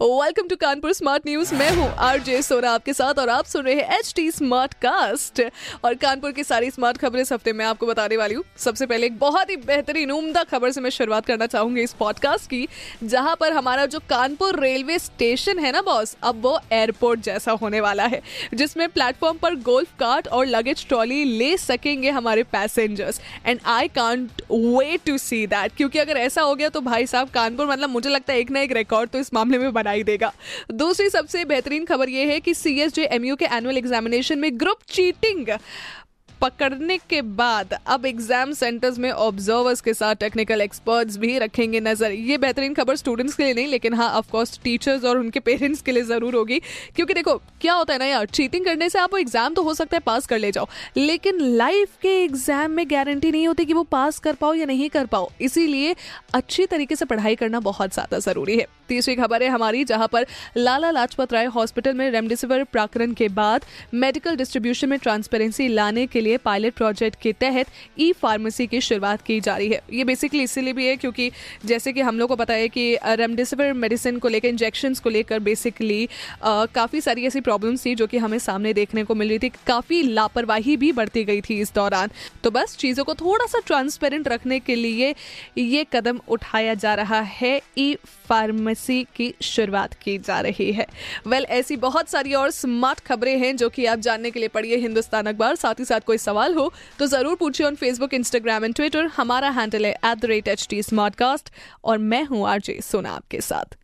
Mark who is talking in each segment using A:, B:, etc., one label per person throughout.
A: welcome to Kanpur smart news मैं हूँ RJ सोना आपके साथ और आप सुन रहे हैं एच टी स्मार्ट कास्ट और कानपुर की सारी स्मार्ट खबरें इस हफ़्ते में आपको बताने वाली हूँ। सबसे पहले एक बहुत ही बेहतरीन, उम्दा खबर से मैं शुरुआत करना चाहूँगी इस पॉडकास्ट की, जहाँ पर हमारा जो कानपुर रेलवे स्टेशन है ना बॉस अब वो एयरपोर्ट जैसा होने वाला है, जिसमें प्लेटफॉर्म पर गोल्फ कार्ट और लगेज ट्रॉली ले सकेंगे हमारे passengers and I can't wait to see that क्योंकि अगर ऐसा हो गया तो भाई साहब, कानपुर मतलब मुझे लगता है एक ना एक रिकॉर्ड तो इस मामले में बना ही देगा। दूसरी सबसे बेहतरीन खबर यह है कि C S J M U के एनुअल एग्जामिनेशन में ग्रुप चीटिंग पकड़ने के बाद अब एग्ज़ाम सेंटर्स में ऑब्जर्वर्स के साथ टेक्निकल एक्सपर्ट्स भी रखेंगे नज़र। ये बेहतरीन खबर स्टूडेंट्स के लिए नहीं, लेकिन हाँ ऑफकोर्स टीचर्स और उनके पेरेंट्स के लिए ज़रूर होगी। क्योंकि देखो, क्या होता है ना यार चीटिंग करने से आप वो एग्ज़ाम तो हो सकता है पास कर ले जाओ। लेकिन लाइफ के एग्ज़ाम में गारंटी नहीं होती कि वो पास कर पाओ या नहीं कर पाओ। इसीलिए अच्छी तरीके से पढ़ाई करना बहुत ज़्यादा ज़रूरी है। तीसरी खबर है हमारी, जहाँ पर लाला लाजपत राय हॉस्पिटल में रेमडेसिविर प्राकरण के बाद मेडिकल डिस्ट्रीब्यूशन में ट्रांसपेरेंसी लाने के लिए पायलट प्रोजेक्ट के तहत ई फार्मेसी की शुरुआत की जा रही है। ये बेसिकली इसीलिए भी है क्योंकि जैसे कि हम लोग को पता है कि रेमडेसिविर मेडिसिन को लेकर इंजेक्शन को लेकर बेसिकली काफ़ी सारी ऐसी प्रॉब्लम्स थी जो कि हमें सामने देखने को मिल रही थी। काफ़ी लापरवाही भी बढ़ती गई थी इस दौरान। तो बस चीज़ों को थोड़ा सा ट्रांसपेरेंट रखने के लिए ये कदम उठाया जा रहा है। ई फार्मेसी की शुरुआत की जा रही है। वेल well, ऐसी बहुत सारी और स्मार्ट खबरें हैं जो कि आप जानने के लिए पढ़िए हिंदुस्तान अखबार। साथ ही साथ कोई सवाल हो तो ज़रूर पूछिए on Facebook Instagram and Twitter हमारा हैंडल है at the rate H T smart cast और मैं हूँ आरजे सोना आपके साथ।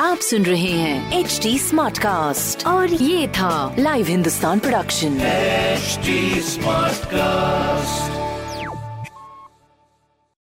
B: आप सुन रहे हैं एच डी स्मार्ट कास्ट और ये था live Hindustan production
C: smart Smartcast.